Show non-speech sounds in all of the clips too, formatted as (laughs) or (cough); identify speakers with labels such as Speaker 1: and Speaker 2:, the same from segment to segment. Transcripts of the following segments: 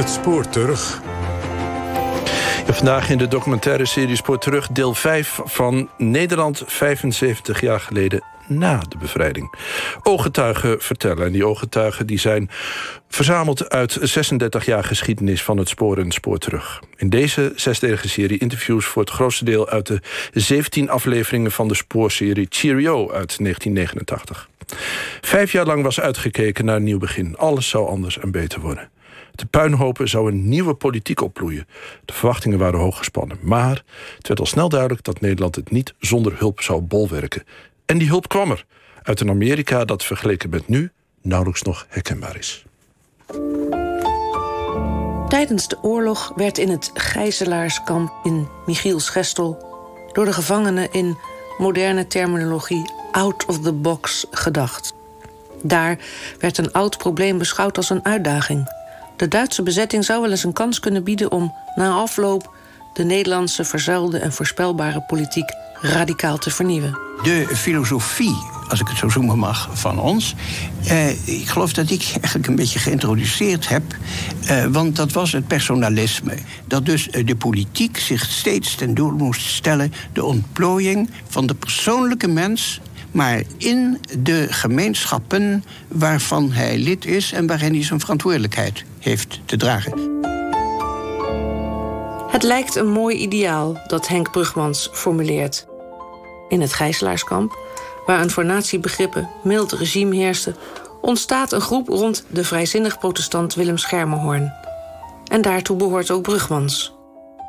Speaker 1: Het spoor terug.
Speaker 2: vandaag in de documentaire serie Spoor terug deel 5 van Nederland 75 jaar geleden na de bevrijding. Ooggetuigen vertellen. En die ooggetuigen die zijn verzameld uit 36 jaar geschiedenis van het spoor en spoor terug. In deze zesdelige serie interviews voor het grootste deel uit de 17 afleveringen van de spoorserie Cheerio uit 1989. Vijf jaar lang was uitgekeken naar een nieuw begin. Alles zou anders en beter worden. De puinhopen zou een nieuwe politiek opbloeien. De verwachtingen waren hoog gespannen. Maar het werd al snel duidelijk dat Nederland het niet zonder hulp zou bolwerken. En die hulp kwam er. Uit een Amerika dat vergeleken met nu nauwelijks nog herkenbaar is.
Speaker 3: Tijdens de oorlog werd in het gijzelaarskamp in Michielsgestel... door de gevangenen in moderne terminologie out of the box gedacht. Daar werd een oud probleem beschouwd als een uitdaging. De Duitse bezetting zou wel eens een kans kunnen bieden om na afloop de Nederlandse verzuilde en voorspelbare politiek radicaal te vernieuwen.
Speaker 4: De filosofie, als ik het zo zoomen mag, van ons. Eh, ik geloof dat ik eigenlijk een beetje geïntroduceerd heb. Eh, want dat was het personalisme. Dat dus eh, de politiek zich steeds ten doel moest stellen. de ontplooiing van de persoonlijke mens maar in de gemeenschappen waarvan hij lid is en waarin hij zijn verantwoordelijkheid heeft te dragen.
Speaker 3: Het lijkt een mooi ideaal dat Henk Brugmans formuleert. In het gijzelaarskamp, waar een voor natiebegrippen mild regime heerste, ontstaat een groep rond de vrijzinnig protestant Willem Schermerhorn. En daartoe behoort ook Brugmans.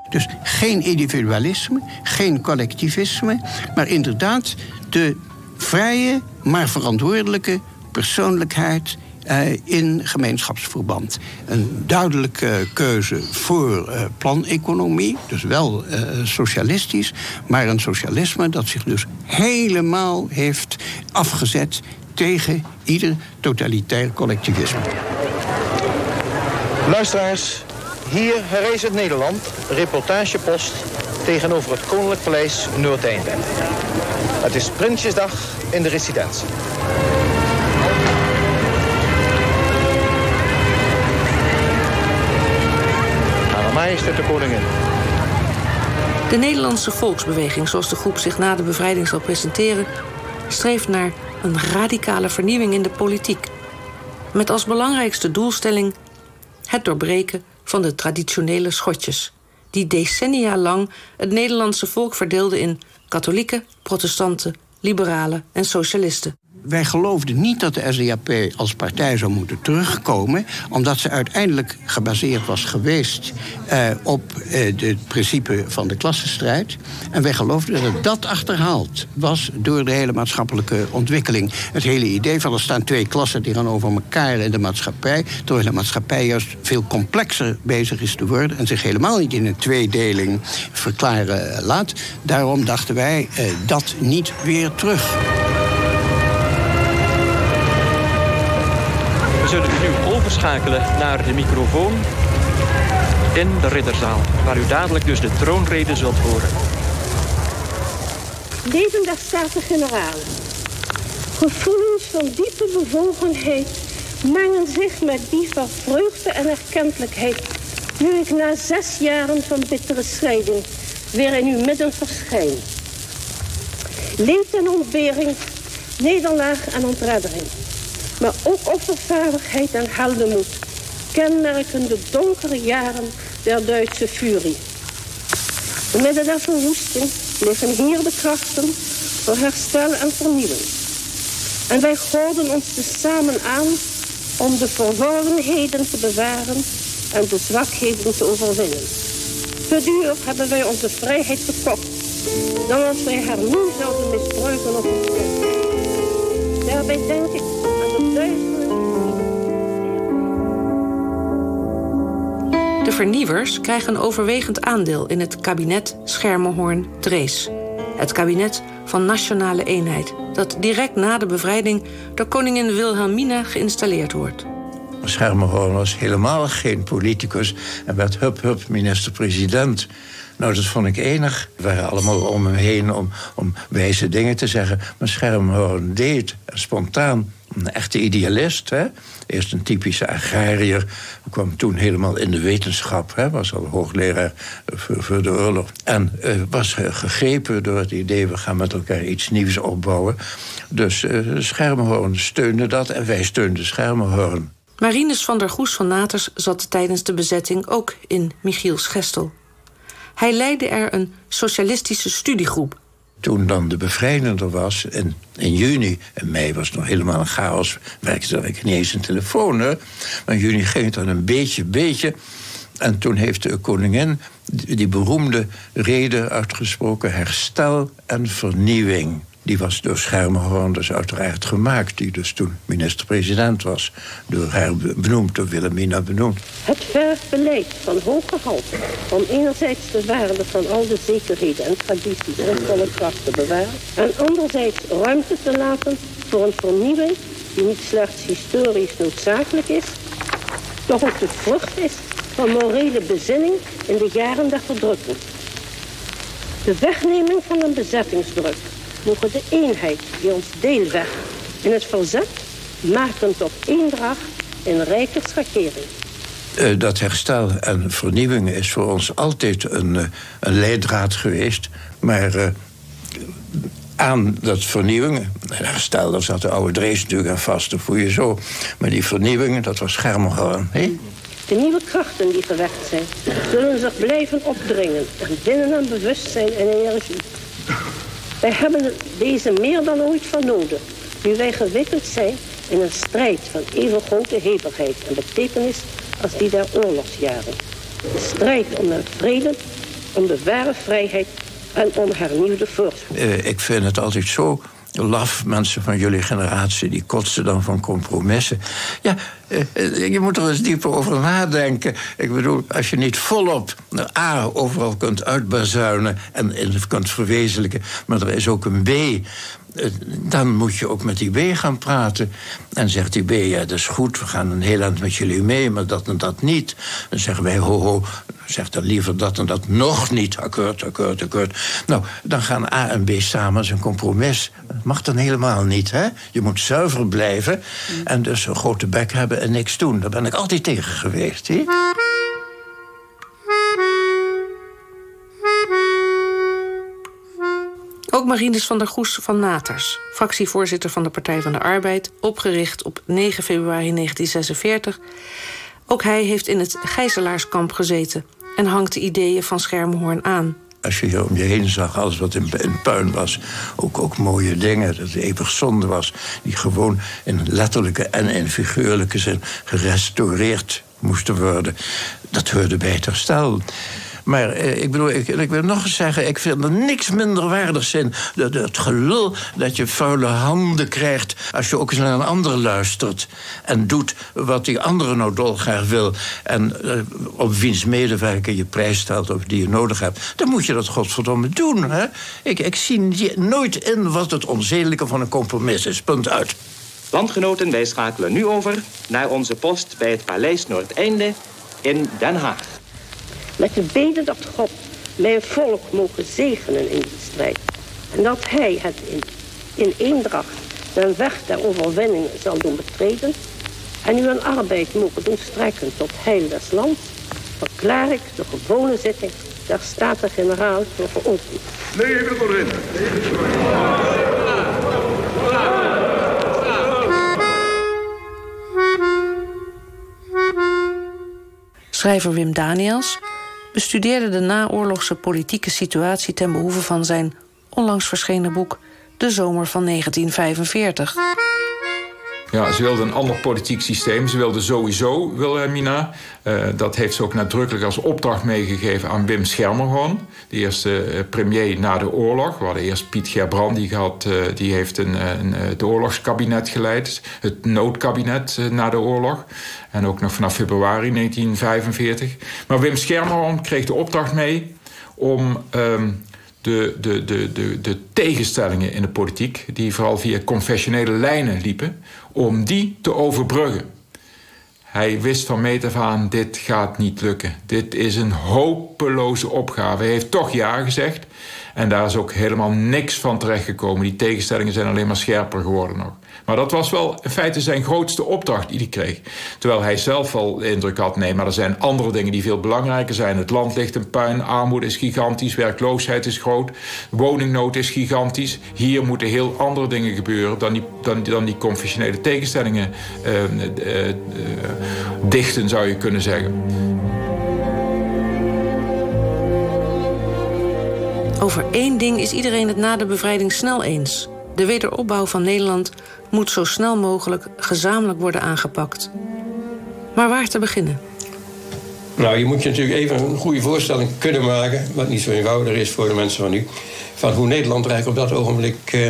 Speaker 4: Dus geen individualisme, geen collectivisme, maar inderdaad de vrije, maar verantwoordelijke persoonlijkheid uh, in gemeenschapsverband. Een duidelijke keuze voor uh, planeconomie, dus wel uh, socialistisch, maar een socialisme dat zich dus helemaal heeft afgezet tegen ieder totalitair collectivisme.
Speaker 5: Luisteraars, hier herrees Nederland, reportagepost tegenover het Koninklijk Paleis Noordeinde. Het is Prinsjesdag in de residentie. Aan majesteit de koningin.
Speaker 3: De Nederlandse volksbeweging, zoals de groep zich na de bevrijding zal presenteren, streeft naar een radicale vernieuwing in de politiek. Met als belangrijkste doelstelling het doorbreken van de traditionele schotjes, die decennia lang het Nederlandse volk verdeelden in katholieken, protestanten, liberalen en socialisten.
Speaker 4: Wij geloofden niet dat de SDAP als partij zou moeten terugkomen, omdat ze uiteindelijk gebaseerd was geweest eh, op eh, het principe van de klassenstrijd. En wij geloofden dat dat achterhaald was door de hele maatschappelijke ontwikkeling. Het hele idee van er staan twee klassen tegenover elkaar in de maatschappij, terwijl de maatschappij juist veel complexer bezig is te worden en zich helemaal niet in een tweedeling verklaren laat. Daarom dachten wij eh, dat niet weer terug.
Speaker 6: Zullen nu overschakelen naar de microfoon in de ridderzaal. Waar u dadelijk dus de troonrede zult horen.
Speaker 7: Leven der Staten-Generaal. Gevoelens van diepe bewogenheid mengen zich met die van vreugde en erkentelijkheid. Nu ik na zes jaren van bittere scheiding weer in uw midden verschijn. Leed en ontbering, nederlaag en ontreddering maar ook offervaardigheid en heldenmoed kenmerken de donkere jaren der Duitse furie. Midden der verwoesting liggen hier de krachten voor herstel en vernieuwing. En wij houden ons tezamen aan om de verworvenheden te bewaren en de zwakheden te overwinnen. Te duur hebben wij onze vrijheid verkocht, dan als wij haar nu zouden misbruiken op ons Daarbij denk ik
Speaker 3: de vernieuwers krijgen een overwegend aandeel in het kabinet Schermerhorn-Drees. Het kabinet van Nationale Eenheid, dat direct na de bevrijding door koningin Wilhelmina geïnstalleerd wordt.
Speaker 8: Schermerhorn was helemaal geen politicus en werd hup hup minister-president. Nou, dat vond ik enig. We waren allemaal om hem heen om, om wijze dingen te zeggen. Maar Schermerhorn deed spontaan een echte idealist. Hè? Eerst een typische agrariër. kwam toen helemaal in de wetenschap. Hè? Was al hoogleraar voor, de oorlog. En uh, was gegrepen door het idee... we gaan met elkaar iets nieuws opbouwen. Dus uh, steunde dat en wij steunden Schermerhorn.
Speaker 3: Marinus van der Goes van Naters zat tijdens de bezetting ook in Michiels Gestel. Hij leidde er een socialistische studiegroep
Speaker 8: toen dan de bevrijding er was, in, in juni, en mei was het nog helemaal een chaos, werkte er niet eens een telefoon. Hè? Maar in juni ging het dan een beetje, beetje. En toen heeft de koningin die beroemde reden uitgesproken: herstel en vernieuwing. Die was door Schermerhorn dus uiteraard gemaakt, die dus toen minister-president was. Door haar benoemd, door Wilhelmina benoemd.
Speaker 7: Het verfbeleid van hoge om enerzijds de waarde van al de zekerheden en tradities en volle kracht te bewaren... en anderzijds ruimte te laten voor een vernieuwing die niet slechts historisch noodzakelijk is... doch ook de vrucht is van morele bezinning in de jaren der verdrukking. De wegneming van een bezettingsdruk mogen de eenheid die ons deel werd in het verzet maken tot eendracht in rijke schakering.
Speaker 8: Uh, dat herstel en vernieuwing is voor ons altijd een, uh, een leidraad geweest. Maar uh, aan dat vernieuwing, en herstel, daar zat de oude Drees natuurlijk aan vast, dat voel je zo. Maar die vernieuwing, dat was schermgehouden. Hey?
Speaker 7: De nieuwe krachten die gewekt zijn, zullen zich blijven opdringen en binnen een bewustzijn en energie. Wij hebben deze meer dan ooit van nodig, nu wij gewikkeld zijn in een strijd van even grote hevigheid en betekenis als die der oorlogsjaren. De strijd om de vrede, om de ware vrijheid en om hernieuwde voorspoed.
Speaker 8: Uh, ik vind het altijd zo laf, mensen van jullie generatie, die kotsen dan van compromissen. Ja, eh, je moet er eens dieper over nadenken. Ik bedoel, als je niet volop A overal kunt uitbazuinen en, kunt verwezenlijken, maar er is ook een B eh, dan moet je ook met die B gaan praten. En zegt die B, ja, dat is goed, we gaan een heel eind met jullie mee, maar dat en dat niet. Dan zeggen wij, ho, ho, zeg dan liever dat en dat nog niet. Akkoord, akkoord, akkoord. Nou, dan gaan A en B samen een compromis. Dat mag dan helemaal niet, hè? Je moet zuiver blijven en dus een grote bek hebben en niks doen. Daar ben ik altijd tegen geweest, hè?
Speaker 3: Ook Marinus van der Goes van Naters, fractievoorzitter van de Partij van de Arbeid, opgericht op 9 februari 1946. Ook hij heeft in het gijzelaarskamp gezeten en hangt de ideeën van Schermhoorn aan.
Speaker 8: Als je hier om je heen zag, alles wat in, in puin was, ook, ook mooie dingen, dat het eeuwig zonde was, die gewoon in letterlijke en in figuurlijke zin gerestaureerd moesten worden, dat hoorde bij het. Maar eh, ik bedoel, ik, ik, wil nog eens zeggen... ik vind er niks minder waardigs in. Dat, het gelul dat je vuile handen krijgt... als je ook eens naar een ander luistert... en doet wat die andere nou dolgraag wil... en uh, op wiens medewerker je prijs stelt of die je nodig hebt... dan moet je dat godverdomme doen. Hè? Ik, ik zie nooit in wat het onzedelijke van een compromis is. Punt uit.
Speaker 1: Landgenoten, wij schakelen nu over naar onze post bij het Paleis Noordeinde in Den Haag.
Speaker 7: Met de beden dat God mijn volk mogen zegenen in die strijd. En dat hij het in, in eendracht den weg der overwinning zal doen betreden. En u een arbeid mogen doen strekken tot heil des lands. Verklaar ik de gewone zitting der Staten-Generaal voor geopend. Leven voorin!
Speaker 3: Schrijver Wim Daniels bestudeerde de naoorlogse politieke situatie ten behoeve van zijn onlangs verschenen boek De Zomer van 1945.
Speaker 9: Ja, ze wilde een ander politiek systeem. Ze wilde sowieso Wilhelmina. Uh, dat heeft ze ook nadrukkelijk als opdracht meegegeven aan Wim Schermerhorn. De eerste uh, premier na de oorlog. We hadden eerst Piet Gerbrandi gehad. Uh, die heeft een, een, het oorlogskabinet geleid. Het noodkabinet na de oorlog. En ook nog vanaf februari 1945. Maar Wim Schermerhorn kreeg de opdracht mee om... Um, de, de, de, de, de tegenstellingen in de politiek, die vooral via confessionele lijnen liepen, om die te overbruggen. Hij wist van meet af aan, dit gaat niet lukken. Dit is een hopeloze opgave. Hij heeft toch ja gezegd. En daar is ook helemaal niks van terechtgekomen. Die tegenstellingen zijn alleen maar scherper geworden nog. Maar dat was wel in feite zijn grootste opdracht die hij kreeg. Terwijl hij zelf wel de indruk had: nee, maar er zijn andere dingen die veel belangrijker zijn. Het land ligt in puin, armoede is gigantisch, werkloosheid is groot, woningnood is gigantisch. Hier moeten heel andere dingen gebeuren dan die, dan, dan die confessionele tegenstellingen uh, uh, uh, dichten, zou je kunnen zeggen.
Speaker 3: Over één ding is iedereen het na de bevrijding snel eens. De wederopbouw van Nederland moet zo snel mogelijk gezamenlijk worden aangepakt. Maar waar te beginnen?
Speaker 10: Nou, je moet je natuurlijk even een goede voorstelling kunnen maken, wat niet zo eenvoudig is voor de mensen van nu, van hoe Nederland er eigenlijk op dat ogenblik uh,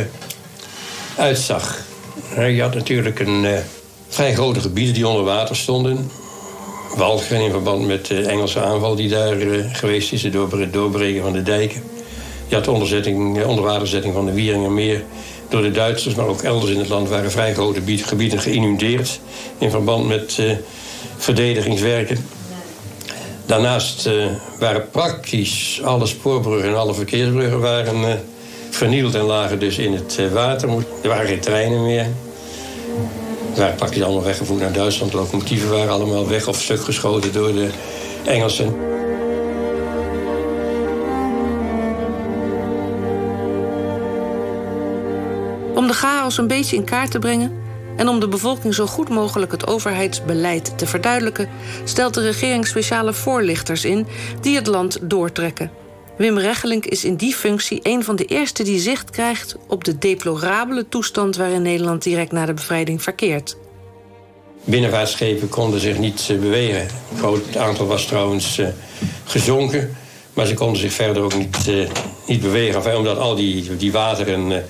Speaker 10: uitzag. Je had natuurlijk een uh, vrij grote gebieden die onder water stonden. Walcheren in verband met de Engelse aanval die daar uh, geweest is, het doorbreken van de dijken. Had de onderzetting, onderwaterzetting van de Wieringermeer door de Duitsers, maar ook elders in het land waren vrij grote gebieden geïnundeerd in verband met uh, verdedigingswerken. Daarnaast uh, waren praktisch alle spoorbruggen en alle verkeersbruggen waren, vernield en lagen dus in het water. Er waren geen treinen meer. Ze waren praktisch allemaal weggevoerd naar Duitsland. Locomotieven waren allemaal weg of stuk geschoten door de Engelsen.
Speaker 3: Om de chaos een beetje in kaart te brengen en om de bevolking zo goed mogelijk het overheidsbeleid te verduidelijken, stelt de regering speciale voorlichters in die het land doortrekken. Wim Rechelink is in die functie een van de eerste die zicht krijgt op de deplorabele toestand waarin Nederland direct na de bevrijding verkeert.
Speaker 10: Binnenvaartschepen konden zich niet bewegen. Het groot aantal was trouwens uh, gezonken, maar ze konden zich verder ook niet, uh, niet bewegen. Omdat al die, die wateren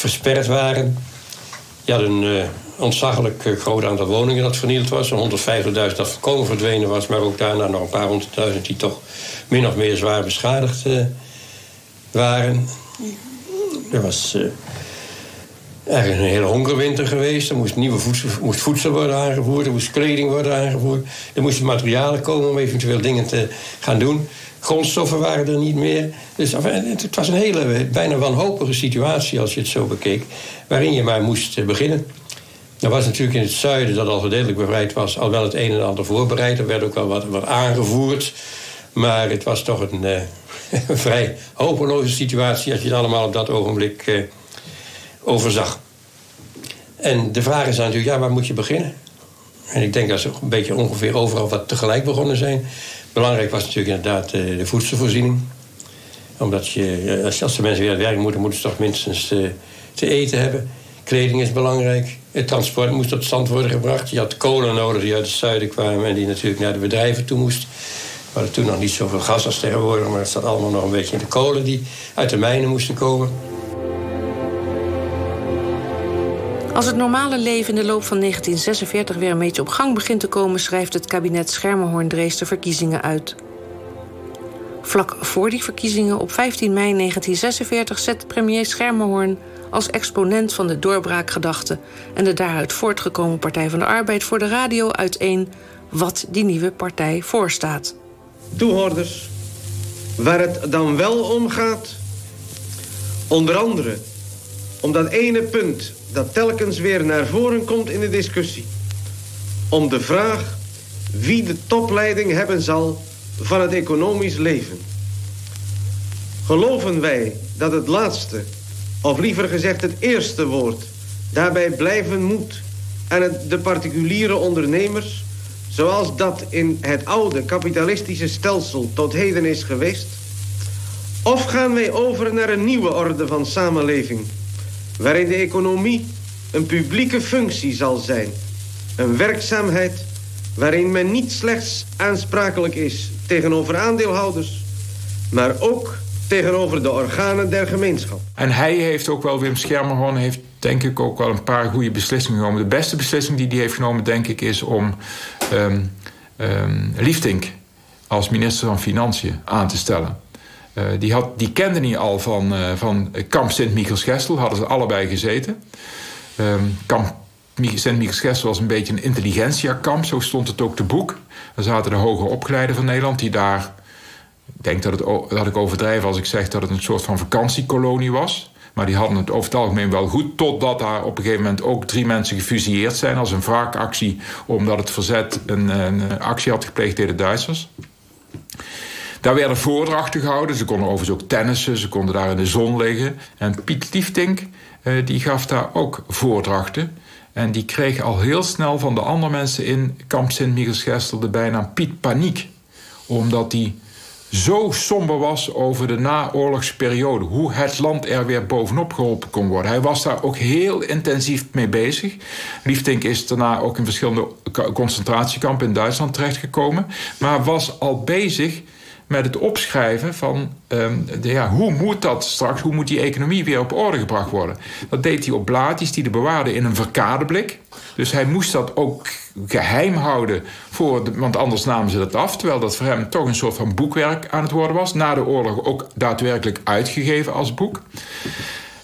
Speaker 10: versperd waren. Je had een uh, ontzaglijk uh, groot aantal woningen dat vernield was. 150.000 dat volkomen verdwenen was, maar ook daarna nog een paar honderdduizend die toch min of meer zwaar beschadigd uh, waren. Er was eigenlijk een hele hongerwinter geweest. Er moest nieuwe voedsel, moest voedsel worden aangevoerd, er moest kleding worden aangevoerd. Er moesten materialen komen om eventueel dingen te gaan doen. Grondstoffen waren er niet meer. Dus het was een hele, bijna wanhopige situatie als je het zo bekeek, waarin je maar moest eh, beginnen. Er was natuurlijk in het zuiden, dat al gedeeltelijk bevrijd was, al wel het een en ander voorbereid. Er werd ook wel wat, wat aangevoerd. Maar het was toch een, (laughs) een vrij hopeloze situatie als je het allemaal op dat ogenblik uh, overzag. En de vraag is natuurlijk, ja, waar moet je beginnen? En ik denk dat ze een beetje ongeveer overal wat tegelijk begonnen zijn. Belangrijk was natuurlijk inderdaad eh, de voedselvoorziening. Omdat je, eh, als de mensen weer aan het werk moeten, moeten ze toch minstens eh, te eten hebben. Kleding is belangrijk. Het transport moest tot stand worden gebracht. Je had kolen nodig die uit het zuiden kwamen en die natuurlijk naar de bedrijven toe moest. We hadden toen nog niet zoveel gas als tegenwoordig, maar het zat allemaal nog een beetje in de kolen die uit de mijnen moesten komen.
Speaker 3: Als het normale leven in de loop van 1946 weer een beetje op gang begint te komen, schrijft het kabinet Schermerhorn-Drees de verkiezingen uit. Vlak voor die verkiezingen op 15 mei 1946 zet premier Schermerhorn als exponent van de doorbraakgedachte en de daaruit voortgekomen Partij van de Arbeid voor de radio uiteen wat die nieuwe partij voorstaat.
Speaker 11: Toehoorders, waar het dan wel om gaat, onder andere om dat ene punt dat telkens weer naar voren komt in de discussie. Om de vraag wie de topleiding hebben zal van het economisch leven. Geloven wij dat het laatste, of liever gezegd het eerste woord... daarbij blijven moet en de particuliere ondernemers... zoals dat in het oude kapitalistische stelsel tot heden is geweest? Of gaan wij over naar een nieuwe orde van samenleving waarin de economie een publieke functie zal zijn. Een werkzaamheid waarin men niet slechts aansprakelijk is tegenover aandeelhouders... maar ook tegenover de organen der gemeenschap.
Speaker 9: En hij heeft ook wel, Wim Schermerhorn heeft denk ik ook wel een paar goede beslissingen genomen. De beste beslissing die hij heeft genomen, denk ik, is om um, als minister van Financiën aan te stellen. Uh, die, had, die kende hij al van, uh, van kamp Sint-Michels-Gestel, hadden ze allebei gezeten. Um, kamp Sint-Michels-Gestel was een beetje een intelligentsia-kamp, zo stond het ook te boek. Er zaten de hoge opgeleiden van Nederland die daar Ik denk dat, het, dat ik overdrijf als ik zeg dat het een soort van vakantiekolonie was. Maar die hadden het over het algemeen wel goed. Totdat daar op een gegeven moment ook drie mensen gefusilleerd zijn als een wraakactie. Omdat het verzet een, een actie had gepleegd tegen de Duitsers. Daar werden voordrachten gehouden. Ze konden overigens ook tennissen. Ze konden daar in de zon liggen. En Piet Liefdink eh, die gaf daar ook voordrachten. En die kreeg al heel snel van de andere mensen in kamp Sint-Michielsgestel de bijnaam Piet Paniek. Omdat hij zo somber was over de naoorlogsperiode. Hoe het land er weer bovenop geholpen kon worden. Hij was daar ook heel intensief mee bezig. Liefdink is daarna ook in verschillende concentratiekampen in Duitsland terechtgekomen. Maar was al bezig met het opschrijven van de, ja, hoe moet dat straks, hoe moet die economie weer op orde gebracht worden. Dat deed hij op blaadjes die hij bewaarde in een verkadeblik. Dus hij moest dat ook geheim houden, voor de, want anders namen ze dat af. Terwijl dat voor hem toch een soort van boekwerk aan het worden was. Na de oorlog ook daadwerkelijk uitgegeven als boek.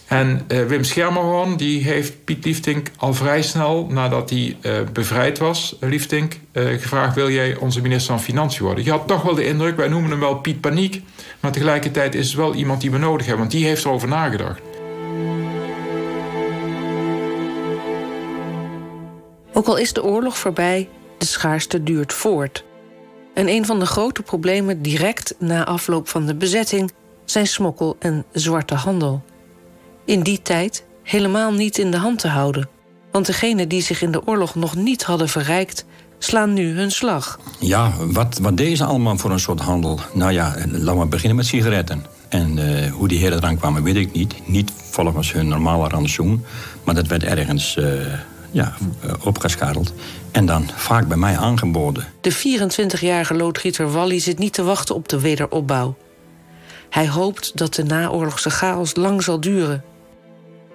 Speaker 9: En uh, Wim Schermerhorn die heeft Piet Liefdink al vrij snel nadat hij uh, bevrijd was, Liefdink, uh, gevraagd: wil jij onze minister van Financiën worden? Je had toch wel de indruk, wij noemen hem wel Piet Paniek, maar tegelijkertijd is het wel iemand die we nodig hebben, want die heeft erover nagedacht.
Speaker 3: Ook al is de oorlog voorbij, de schaarste duurt voort. En een van de grote problemen direct na afloop van de bezetting zijn smokkel en zwarte handel in die tijd helemaal niet in de hand te houden. Want degenen die zich in de oorlog nog niet hadden verrijkt, slaan nu hun slag.
Speaker 12: Ja, wat, wat deden ze allemaal voor een soort handel? Nou ja, laten we beginnen met sigaretten. En uh, hoe die heren eraan kwamen, weet ik niet. Niet volgens hun normale rantsoen, maar dat werd ergens uh, ja, opgescharreld. En dan vaak bij mij aangeboden.
Speaker 3: De 24-jarige loodgieter Wally zit niet te wachten op de wederopbouw. Hij hoopt dat de naoorlogse chaos lang zal duren.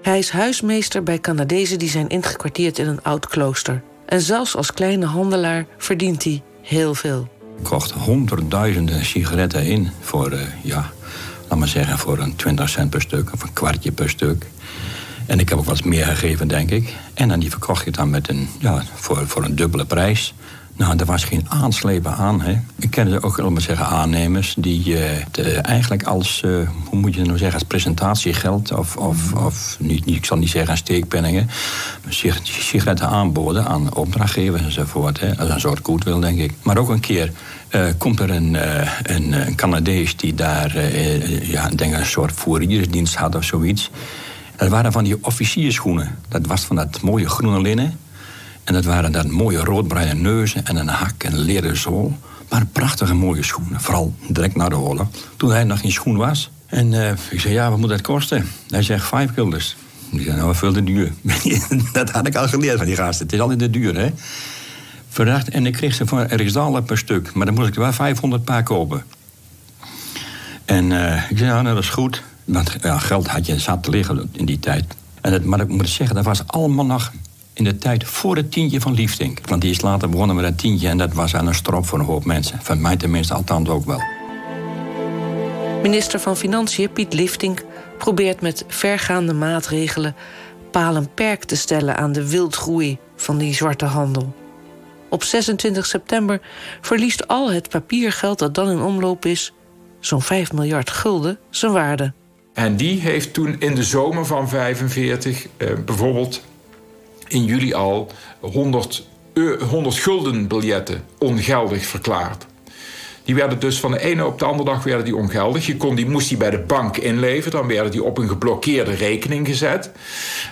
Speaker 3: Hij is huismeester bij Canadezen die zijn ingekwartierd in een oud klooster. En zelfs als kleine handelaar verdient hij heel veel.
Speaker 12: Ik kocht honderdduizenden sigaretten in voor, uh, ja, laat maar zeggen, voor een 20 cent per stuk of een kwartje per stuk. En ik heb ook wat meer gegeven, denk ik. En dan die verkocht ik dan met een, ja, voor, voor een dubbele prijs. Nou, er was geen aanslepen aan. Hè. Ik kende ook, maar zeggen, aannemers die uh, eigenlijk als, uh, hoe moet je nou zeggen, als presentatiegeld of, of, of niet, ik zal niet zeggen steekpenningen, sigaretten aanboden aan opdrachtgevers enzovoort. Hè. Dat een soort wil, denk ik. Maar ook een keer uh, komt er een, een, een, Canadees die daar, ja, denk een soort fouriersdienst had of zoiets. Dat waren van die officierschoenen. Dat was van dat mooie groene linnen. En dat waren dan mooie roodbruine neuzen en een hak en een leren zool. Maar prachtige mooie schoenen. Vooral direct na de oorlog. Toen hij nog geen schoen was. En uh, ik zei, ja, wat moet dat kosten? Hij zegt, vijf gulders. Ik zei, nou, veel te duur. (laughs) dat had ik al geleerd van die gasten. Het is altijd te duur, hè? Verdacht. En ik kreeg ze voor een riksdallen per stuk. Maar dan moest ik er wel 500 paar kopen. En uh, ik zei, ja, nou, dat is goed. Want ja, geld had je zat te liggen in die tijd. En het, maar ik moet zeggen, dat was allemaal nog in de tijd voor het tientje van Liefdink. Want die is later begonnen met dat tientje en dat was aan een strop voor een hoop mensen. Van mij tenminste althans ook wel.
Speaker 3: Minister van Financiën Piet Liefdink probeert met vergaande maatregelen palen perk te stellen aan de wildgroei van die zwarte handel. Op 26 september verliest al het papiergeld dat dan in omloop is, zo'n 5 miljard gulden, zijn waarde.
Speaker 9: En die heeft toen in de zomer van 45 eh, bijvoorbeeld in juli al 100, 100 gulden biljetten ongeldig verklaard. Die werden dus van de ene op de andere dag werden die ongeldig. Je kon die, moest die bij de bank inleveren. Dan werden die op een geblokkeerde rekening gezet.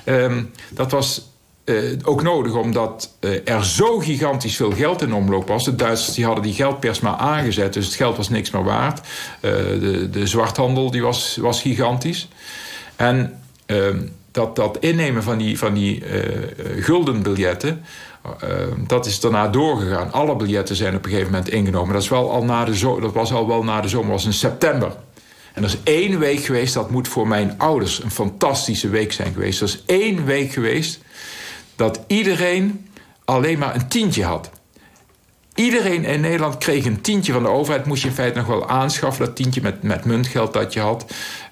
Speaker 9: Um, dat was uh, ook nodig omdat uh, er zo gigantisch veel geld in omloop was. De Duitsers die hadden die geldpers maar aangezet. Dus het geld was niks meer waard. De, de zwarthandel die was, was gigantisch. En ehm, dat, dat innemen van die, van die uh, guldenbiljetten, uh, dat is daarna doorgegaan. Alle biljetten zijn op een gegeven moment ingenomen. Dat, is wel al na de dat was al wel na de zomer, was in september. En er is één week geweest, dat moet voor mijn ouders een fantastische week zijn geweest. Er is één week geweest dat iedereen alleen maar een tientje had. Iedereen in Nederland kreeg een tientje van de overheid. Moest je in feite nog wel aanschaffen, dat tientje met, met muntgeld dat je had.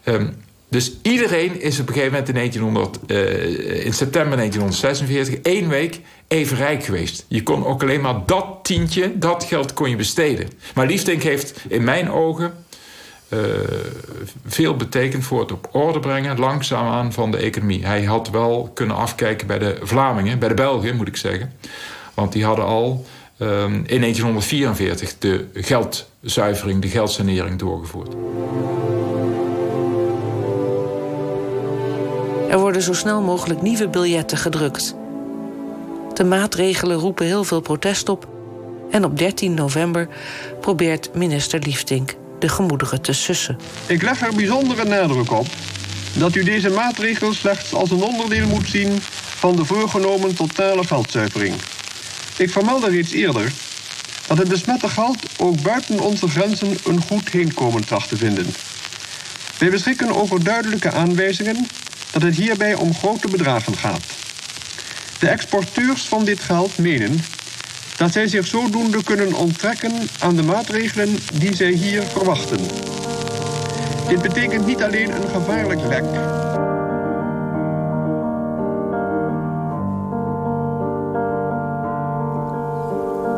Speaker 9: Um, dus iedereen is op een gegeven moment in, 1900, uh, in september 1946, één week, even rijk geweest. Je kon ook alleen maar dat tientje, dat geld kon je besteden. Maar Liefdink heeft in mijn ogen uh, veel betekend voor het op orde brengen langzaamaan van de economie. Hij had wel kunnen afkijken bij de Vlamingen, bij de Belgen moet ik zeggen. Want die hadden al um, in 1944 de geldzuivering, de geldsanering doorgevoerd.
Speaker 3: Er worden zo snel mogelijk nieuwe biljetten gedrukt. De maatregelen roepen heel veel protest op. En op 13 november probeert minister Liefdink de gemoederen te sussen.
Speaker 13: Ik leg er bijzondere nadruk op dat u deze maatregel slechts als een onderdeel moet zien van de voorgenomen totale geldzuivering. Ik vermeldde reeds eerder dat het besmette geld ook buiten onze grenzen een goed heenkomen tracht te vinden. Wij beschikken over duidelijke aanwijzingen dat het hierbij om grote bedragen gaat. De exporteurs van dit geld menen dat zij zich zodoende kunnen onttrekken aan de maatregelen die zij hier verwachten. Dit betekent niet alleen een gevaarlijk lek.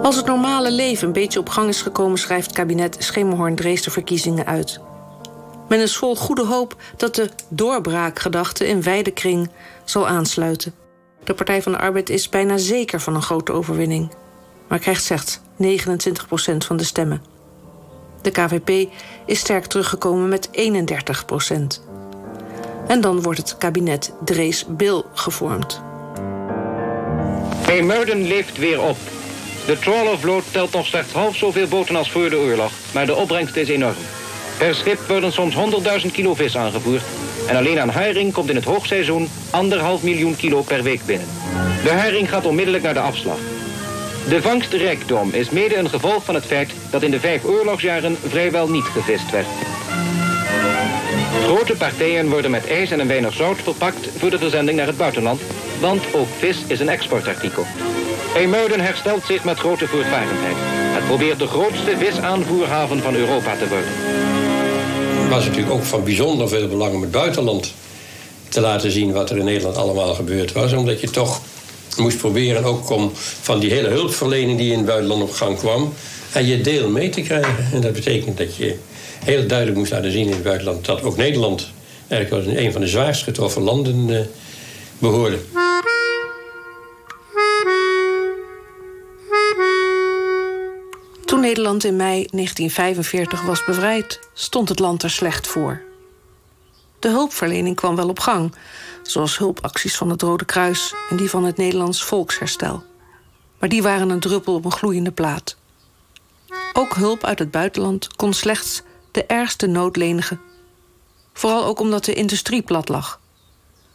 Speaker 3: Als het normale leven een beetje op gang is gekomen, schrijft kabinet Schemerhorn Drees de verkiezingen uit. Men is vol goede hoop dat de doorbraakgedachte in wijde kring zal aansluiten. De Partij van de Arbeid is bijna zeker van een grote overwinning, maar krijgt slechts 29% van de stemmen. De KVP is sterk teruggekomen met 31% En dan wordt het kabinet Drees-Bil gevormd.
Speaker 14: Muiden leeft weer op. De trawlervloot telt nog slechts half zoveel boten als voor de oorlog, maar de opbrengst is enorm. Per schip worden soms 100.000 kilo vis aangevoerd. En alleen aan haring komt in het hoogseizoen anderhalf miljoen kilo per week binnen. De haring gaat onmiddellijk naar de afslag. De vangstrijkdom is mede een gevolg van het feit dat in de vijf oorlogsjaren vrijwel niet gevist werd. Grote partijen worden met ijs en een weinig zout verpakt voor de verzending naar het buitenland, want ook vis is een exportartikel. Eemuiden herstelt zich met grote voortvarendheid. Het probeert de grootste visaanvoerhaven van Europa te worden.
Speaker 10: Was natuurlijk ook van bijzonder veel belang om het buitenland te laten zien wat er in Nederland allemaal gebeurd was. Omdat je toch moest proberen ook om van die hele hulpverlening die in het buitenland op gang kwam, en je deel mee te krijgen. En dat betekent dat je heel duidelijk moest laten zien in het buitenland dat ook Nederland eigenlijk als een van de zwaarst getroffen landen uh, behoorde.
Speaker 3: Nederland in mei 1945 was bevrijd, stond het land er slecht voor. De hulpverlening kwam wel op gang, zoals hulpacties van het Rode Kruis en die van het Nederlands Volksherstel. Maar die waren een druppel op een gloeiende plaat. Ook hulp uit het buitenland kon slechts de ergste nood lenigen. Vooral ook omdat de industrie plat lag.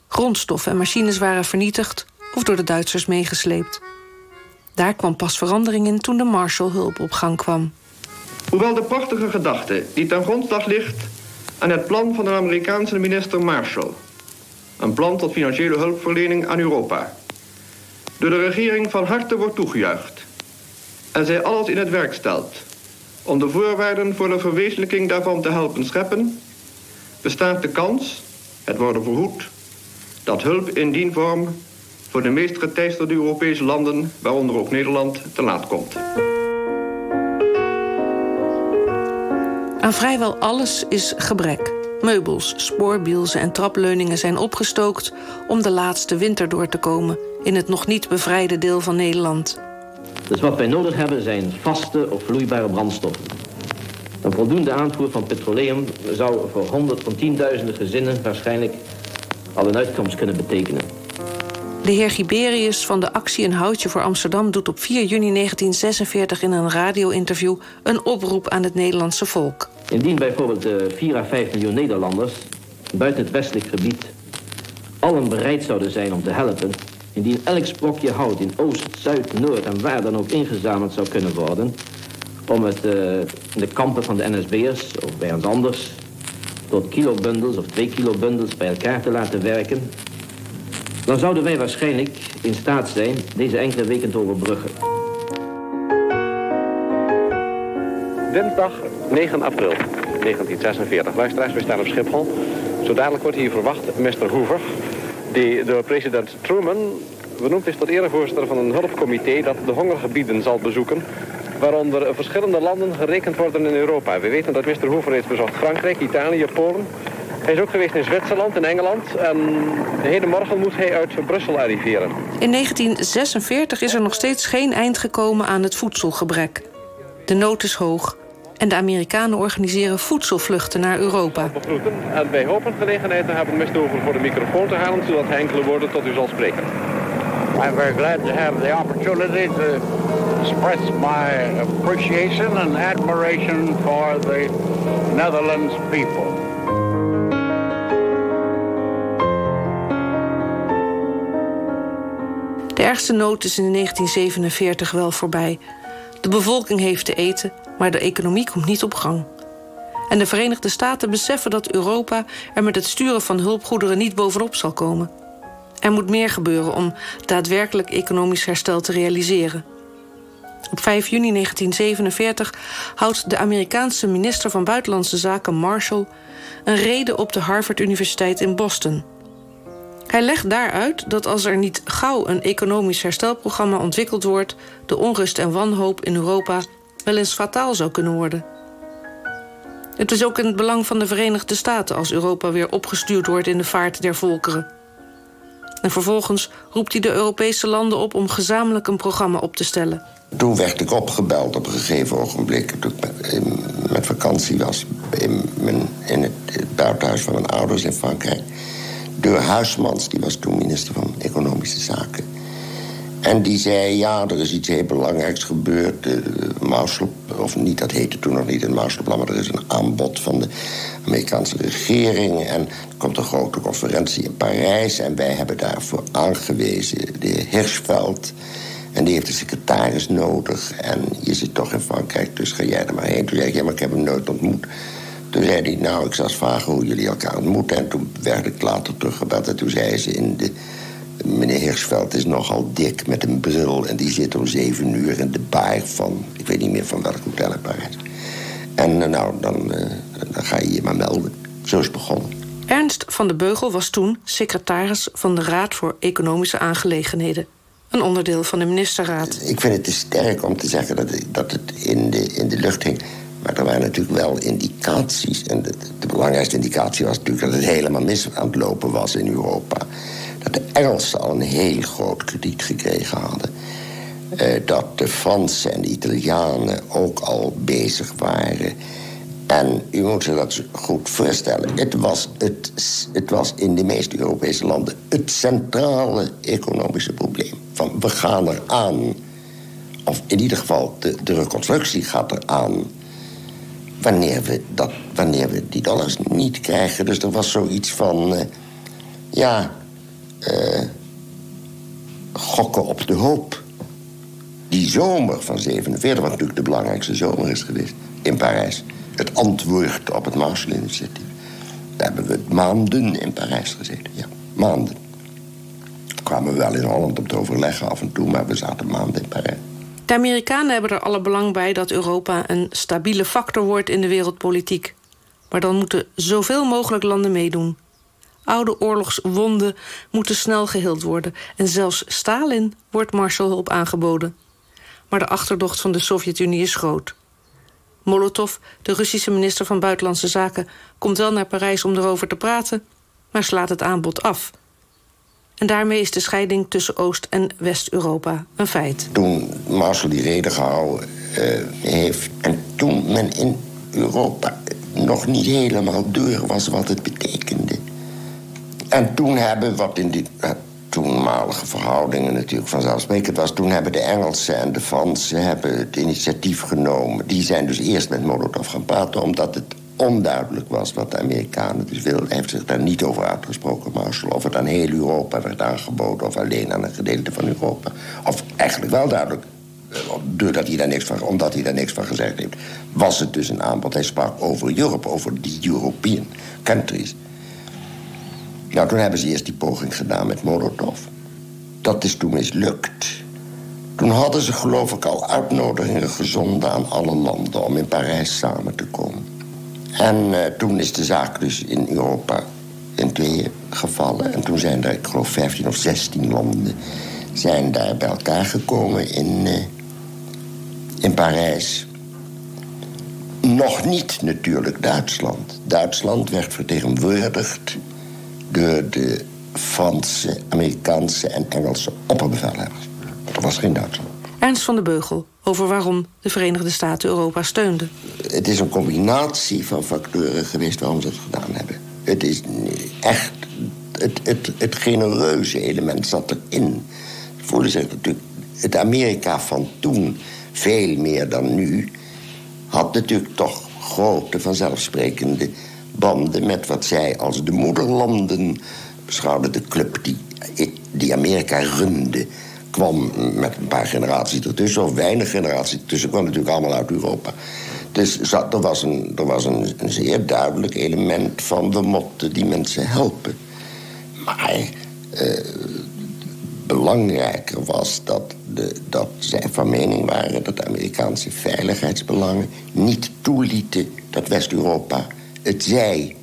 Speaker 3: Grondstoffen en machines waren vernietigd of door de Duitsers meegesleept. Daar kwam pas verandering in toen de Marshallhulp op gang kwam.
Speaker 13: Hoewel de prachtige gedachte die ten grondslag ligt aan het plan van de Amerikaanse minister Marshall... een plan tot financiële hulpverlening aan Europa... door de regering van harte wordt toegejuicht... en zij alles in het werk stelt om de voorwaarden voor de verwezenlijking daarvan te helpen scheppen... bestaat de kans, het worden verhoed, dat hulp in die vorm voor de meest geteisterde Europese landen, waaronder ook Nederland, te laat komt.
Speaker 3: Aan vrijwel alles is gebrek. Meubels, spoorbielzen en trapleuningen zijn opgestookt om de laatste winter door te komen in het nog niet bevrijde deel van Nederland.
Speaker 15: Dus wat wij nodig hebben zijn vaste of vloeibare brandstoffen. Een voldoende aanvoer van petroleum zou voor honderd van tienduizenden gezinnen waarschijnlijk al een uitkomst kunnen betekenen.
Speaker 3: De heer Giberius van de actie Een Houtje voor Amsterdam doet op 4 juni 1946 in een radio-interview een oproep aan het Nederlandse volk.
Speaker 15: Indien bijvoorbeeld 4 à 5 miljoen Nederlanders buiten het westelijk gebied allen bereid zouden zijn om te helpen, indien elk sprokje hout in Oost, Zuid, Noord en waar dan ook ingezameld zou kunnen worden, om het uh, de kampen van de NSB'ers of bij ons anders tot kilobundels of twee kilobundels bij elkaar te laten werken dan zouden wij waarschijnlijk in staat zijn deze enkele weken te overbruggen.
Speaker 16: Dinsdag 9 april 1946. Luisteraars, we staan op Schiphol. Zo dadelijk wordt hier verwacht Mr. Hoover, die door president Truman benoemd is tot erevoorzitter van een hulpcomité dat de hongergebieden zal bezoeken waaronder verschillende landen gerekend worden in Europa. We weten dat Mr. Hoover heeft bezocht Frankrijk, Italië, Polen. Hij is ook geweest in Zwitserland, in Engeland. En hedenmorgen moet hij uit Brussel arriveren.
Speaker 3: In 1946 is er nog steeds geen eind gekomen aan het voedselgebrek. De nood is hoog en de Amerikanen organiseren voedselvluchten naar Europa.
Speaker 16: En wij hopen gelegenheid te hebben Mr. Hoover voor de microfoon te halen... zodat hij enkele woorden tot u zal spreken.
Speaker 17: I'm very glad to have the opportunity to express my appreciation and admiration for the Netherlands people.
Speaker 3: De ergste nood is in 1947 wel voorbij. De bevolking heeft te eten, maar de economie komt niet op gang. En de Verenigde Staten beseffen dat Europa er met het sturen van hulpgoederen niet bovenop zal komen. Er moet meer gebeuren om daadwerkelijk economisch herstel te realiseren. Op 5 juni 1947 houdt de Amerikaanse minister van Buitenlandse Zaken Marshall een reden op de Harvard Universiteit in Boston. Hij legt daaruit dat als er niet gauw een economisch herstelprogramma ontwikkeld wordt, de onrust en wanhoop in Europa wel eens fataal zou kunnen worden. Het is ook in het belang van de Verenigde Staten als Europa weer opgestuurd wordt in de vaart der volkeren. En vervolgens roept hij de Europese landen op om gezamenlijk een programma op te stellen.
Speaker 18: Toen werd ik opgebeld op een gegeven ogenblik, toen ik met, vakantie was in het buitenhuis van mijn ouders in Frankrijk. Door Huismans, die was toen minister van Economische Zaken. En die zei, ja, er is iets heel belangrijks gebeurd. De Marshall, of niet, dat heette toen nog niet een Marshallplan... maar er is een aanbod van de Amerikaanse regering... en er komt een grote conferentie in Parijs... en wij hebben daarvoor aangewezen de heer Hirschveld... en die heeft een secretaris nodig. En je zit toch in Frankrijk, dus ga jij er maar heen. Toen zei ik, ja, maar ik heb hem nooit ontmoet. Toen zei hij, nou, ik zal eens vragen hoe jullie elkaar ontmoeten. En toen werd ik later teruggebeld en toen zei ze in de Meneer Hirschveld is nogal dik met een bril... en die zit om zeven uur in de bar van... ik weet niet meer van welk hotel in Parijs. En uh, nou, dan, uh, dan ga je je maar melden. Zo is het begonnen.
Speaker 3: Ernst van de Beugel was toen secretaris van de Raad voor Economische Aangelegenheden. Een onderdeel van de ministerraad.
Speaker 18: Ik vind het te sterk om te zeggen dat, dat het in de, in de lucht hing. Maar er waren natuurlijk wel indicaties. En de, belangrijkste indicatie was natuurlijk dat het helemaal mis aan het lopen was in Europa dat de Engelsen al een heel groot krediet gekregen hadden. Uh, dat de Fransen en de Italianen ook al bezig waren. En u moet zich dat goed voorstellen. Het was, het, het was in de meeste Europese landen het centrale economische probleem. Van we gaan er aan. Of in ieder geval, de, de reconstructie gaat er aan. Wanneer we, dat, wanneer we die dollars niet krijgen. Dus er was zoiets van. Uh, ja, uh, gokken op de hoop. Die zomer van 47, wat natuurlijk de belangrijkste zomer is geweest in Parijs. Het antwoord op het Marshall-initiatief. Daar hebben we maanden in Parijs gezeten, ja, maanden. Kwamen we wel in Holland om te overleggen af en toe, maar we zaten maanden in Parijs.
Speaker 3: De Amerikanen hebben er alle belang bij dat Europa een stabiele factor wordt in de wereldpolitiek. Maar dan moeten zoveel mogelijk landen meedoen. Oude oorlogswonden moeten snel geheeld worden. En zelfs Stalin wordt Marshallhulp aangeboden. Maar de achterdocht van de Sovjet-Unie is groot. Molotov, de Russische minister van Buitenlandse Zaken... komt wel naar Parijs om erover te praten, maar slaat het aanbod af. En daarmee is de scheiding tussen Oost- en West-Europa een feit.
Speaker 18: Toen Marshall die reden gehouden uh, heeft... en toen men in Europa nog niet helemaal door was wat het betekende... En toen hebben, wat in die uh, toenmalige verhoudingen natuurlijk vanzelfsprekend was... toen hebben de Engelsen en de Fransen hebben het initiatief genomen. Die zijn dus eerst met Molotov gaan praten... omdat het onduidelijk was wat de Amerikanen dus wilden. Hij heeft zich daar niet over uitgesproken, Marshall. Of het aan heel Europa werd aangeboden of alleen aan een gedeelte van Europa. Of eigenlijk wel duidelijk, eh, doordat hij daar niks van, omdat hij daar niks van gezegd heeft... was het dus een aanbod. Hij sprak over Europe, over die European countries... Nou, toen hebben ze eerst die poging gedaan met Molotov. Dat is toen mislukt. Toen hadden ze geloof ik al uitnodigingen gezonden aan alle landen... om in Parijs samen te komen. En uh, toen is de zaak dus in Europa in tweeën gevallen. En toen zijn er, ik geloof, 15 of 16 landen... zijn daar bij elkaar gekomen in, uh, in Parijs. Nog niet natuurlijk Duitsland. Duitsland werd vertegenwoordigd door de Franse, Amerikaanse en Engelse opperbevelhebbers. Er was geen Duitsland.
Speaker 3: Ernst van de Beugel over waarom de Verenigde Staten Europa steunden.
Speaker 18: Het is een combinatie van factoren geweest waarom ze het gedaan hebben. Het is echt... Het, het, het genereuze element zat erin. Voelen zich natuurlijk... Het Amerika van toen, veel meer dan nu... had natuurlijk toch grote, vanzelfsprekende banden... met wat zij als de moederlanden beschouwden. De club die, die Amerika runde kwam met een paar generaties ertussen, of weinig generaties ertussen, kwam natuurlijk allemaal uit Europa. Dus er was, een, er was een, zeer duidelijk element van we moeten die mensen helpen. Maar eh, belangrijker was dat, de, dat zij van mening waren dat de Amerikaanse veiligheidsbelangen niet toelieten dat West-Europa het zij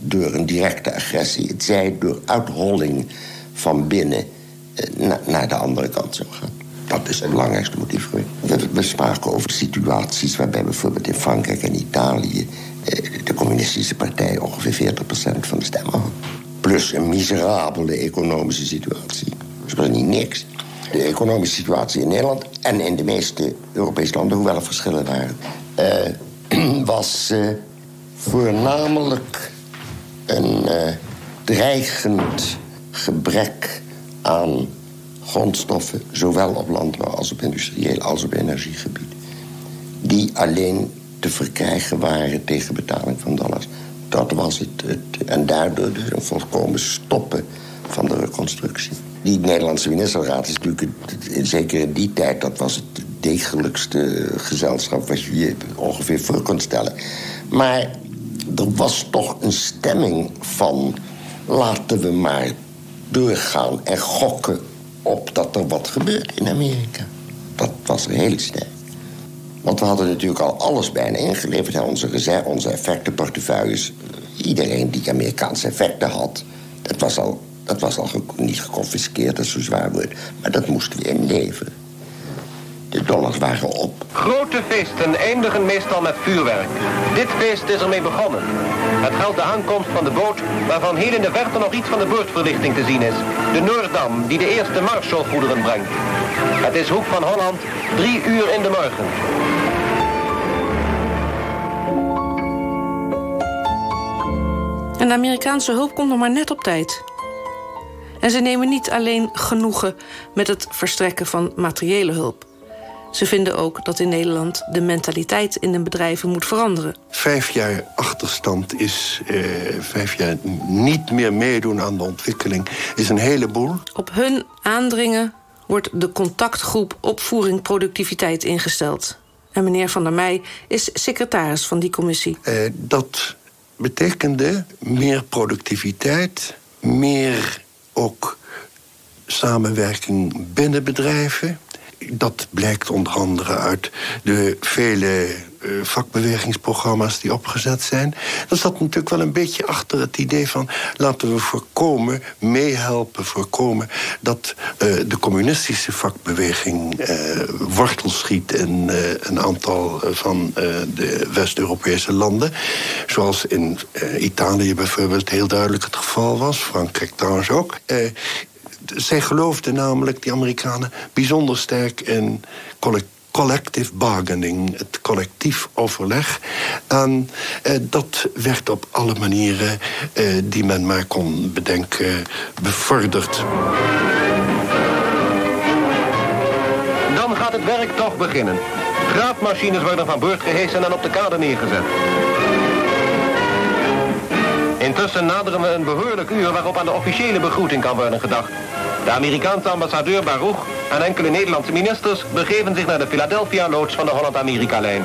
Speaker 18: door een directe agressie, het zij door uitholling van binnen eh, naar de andere kant zou gaan. Dat is het belangrijkste motief. We, spraken over situaties waarbij bijvoorbeeld in Frankrijk en Italië... Eh, de communistische partij ongeveer 40% van de stemmen had. Plus een miserabele economische situatie. Dus dat was niet niks. De economische situatie in Nederland en in de meeste Europese landen... hoewel er verschillen waren... Uh, (clears throat) was voornamelijk een dreigend gebrek aan grondstoffen, zowel op landbouw als op industrieel als op energiegebied, die alleen te verkrijgen waren tegen betaling van dollars. Dat was het. het en daardoor dus een volkomen stoppen van de reconstructie. Die Nederlandse ministerraad is natuurlijk, zeker in die tijd, dat was het degelijkste gezelschap wat je je ongeveer voor kunt stellen. Maar er was toch een stemming van laten we maar doorgaan en gokken op dat er wat gebeurt in Amerika. Dat was heel sterk. Want we hadden natuurlijk al alles bijna ingeleverd. Onze, onze effectenportefeuilles. Iedereen die Amerikaanse effecten had, dat was al, dat was al niet geconfiskeerd, is zo zwaar woord. Maar dat moesten we inleveren. De dollars waren op.
Speaker 14: Grote feesten eindigen meestal met vuurwerk. Dit feest is ermee begonnen. Het geldt de aankomst van de boot waarvan heel in de verte nog iets van de boordverlichting te zien is. De Noordam die de eerste Marshallgoederen brengt. Het is Hoek van Holland, drie uur in de morgen.
Speaker 3: En de Amerikaanse hulp komt nog maar net op tijd. En ze nemen niet alleen genoegen met het verstrekken van materiële hulp. Ze vinden ook dat in Nederland de mentaliteit in de bedrijven moet veranderen.
Speaker 19: Vijf jaar achterstand is eh, vijf jaar niet meer meedoen aan de ontwikkeling, is een heleboel.
Speaker 3: Op hun aandringen wordt de contactgroep opvoering productiviteit ingesteld. En meneer Van der Meij is secretaris van die commissie.
Speaker 19: Eh, dat betekende meer productiviteit, meer ook samenwerking binnen bedrijven dat blijkt onder andere uit de vele uh, vakbewegingsprogramma's die opgezet zijn. Dat zat natuurlijk wel een beetje achter het idee van... laten we voorkomen, meehelpen, voorkomen... dat uh, de communistische vakbeweging uh, wortel schiet... in een aantal van de West-Europese landen. Zoals in Italië bijvoorbeeld heel duidelijk het geval was. Frankrijk trouwens ook zij geloofden namelijk, die Amerikanen, bijzonder sterk in collective bargaining, het collectief overleg. En eh, dat werd op alle manieren eh, die men maar kon bedenken bevorderd.
Speaker 14: Dan gaat het werk toch beginnen. Graafmachines worden van boord gehesen en op de kade neergezet. Intussen naderen we een behoorlijk uur waarop aan de officiële begroeting kan worden gedacht. De Amerikaanse ambassadeur Baruch en enkele Nederlandse ministers begeven zich naar de Philadelphia-loods van de Holland-Amerika-lijn.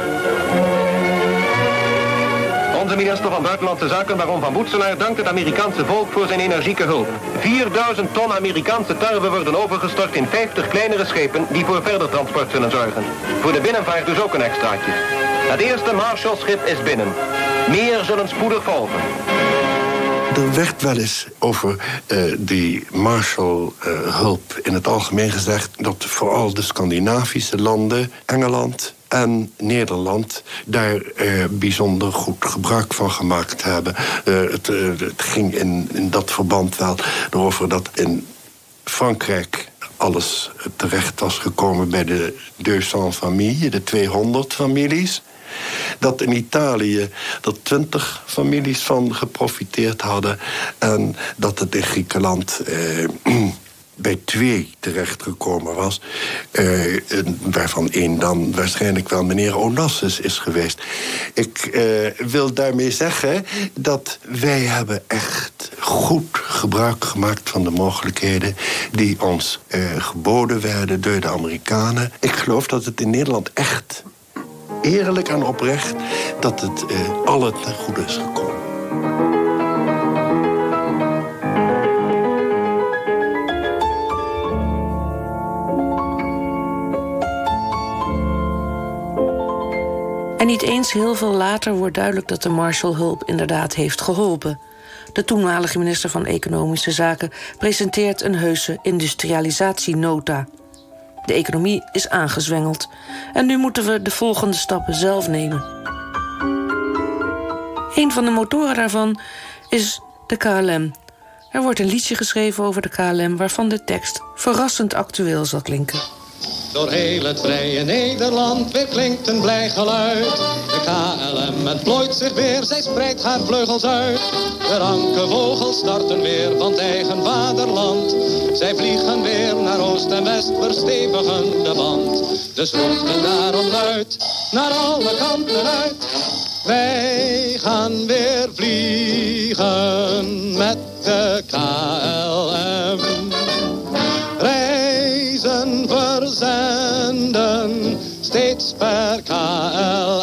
Speaker 14: Onze minister van Buitenlandse Zaken, Baron van Boetselaar, dankt het Amerikaanse volk voor zijn energieke hulp. 4000 ton Amerikaanse tarwe worden overgestort in 50 kleinere schepen die voor verder transport zullen zorgen. Voor de binnenvaart dus ook een extraatje. Het eerste Marshallschip is binnen. Meer zullen spoedig volgen.
Speaker 19: Er werd wel eens over uh, die Marshall-hulp in het algemeen gezegd... dat vooral de Scandinavische landen, Engeland en Nederland daar uh, bijzonder goed gebruik van gemaakt hebben. Uh, het, uh, het, ging in, in dat verband wel over dat in Frankrijk alles terecht was gekomen bij de 200 familie, de 200 families. Dat in Italië dat 20 families van geprofiteerd hadden. En dat het in Griekenland eh, (clears throat) bij twee terechtgekomen was. Uh, waarvan één dan waarschijnlijk wel meneer Onassis is geweest. Ik uh, wil daarmee zeggen dat wij hebben echt goed gebruik gemaakt van de mogelijkheden die ons uh, geboden werden door de Amerikanen. Ik geloof dat het in Nederland echt eerlijk en oprecht dat het alle ten goede is gekomen.
Speaker 3: En niet eens heel veel later wordt duidelijk dat de Marshallhulp inderdaad heeft geholpen. De toenmalige minister van Economische Zaken presenteert een heuse industrialisatienota. De economie is aangezwengeld en nu moeten we de volgende stappen zelf nemen. Een van de motoren daarvan is de KLM. Er wordt een liedje geschreven over de KLM waarvan de tekst verrassend actueel zal klinken.
Speaker 20: Door heel het vrije Nederland weer klinkt een blij geluid. De KLM het zich weer, zij spreidt haar vleugels uit. De ranke starten weer van het eigen vaderland. Zij vliegen weer naar oost en west, verstevigen de band. Dus roepen daarom luid, naar alle kanten uit. Wij gaan weer vliegen met de KLM. Steeds per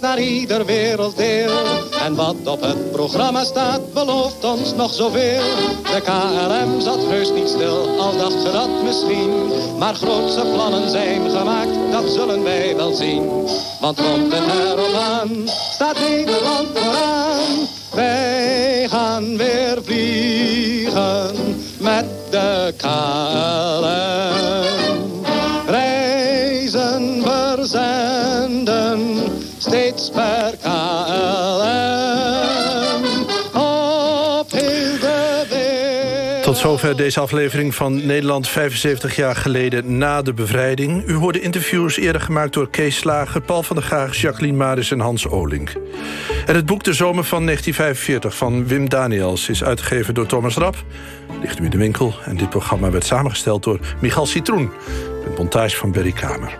Speaker 20: naar ieder werelddeel. En wat op het programma staat, belooft ons nog zoveel. De KLM zat heus niet stil, al dacht ze dat misschien. Maar grootse plannen zijn gemaakt, dat zullen wij wel zien. Want rond en erom aan, staat Nederland vooraan. Wij gaan weer vliegen met de KLM.
Speaker 2: Deze aflevering van Nederland 75 jaar geleden na de bevrijding. U hoorde interviews eerder gemaakt door Kees Slager, Paul van der Gaag, Jacqueline Maris en Hans Olink. En het boek De Zomer van 1945 van Wim Daniels is uitgegeven door Thomas Rap. Ligt u in de winkel en dit programma werd samengesteld door Michal Citroen. Met montage van Berry Kamer.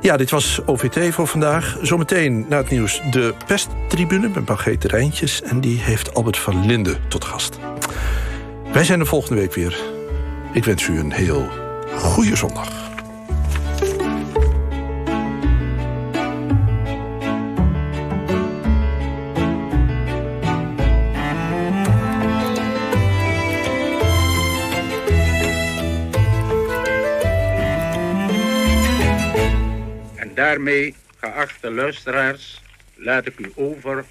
Speaker 2: Ja, dit was OVT voor vandaag. Zometeen na het nieuws de pesttribune met Margrethe Rijntjes... en die heeft Albert van Linden tot gast. Wij zijn er volgende week weer. Ik wens u een heel goede zondag.
Speaker 17: En daarmee, geachte luisteraars, laat ik u over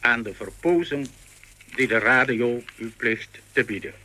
Speaker 17: aan de verpozen die de radio u plicht te bieden.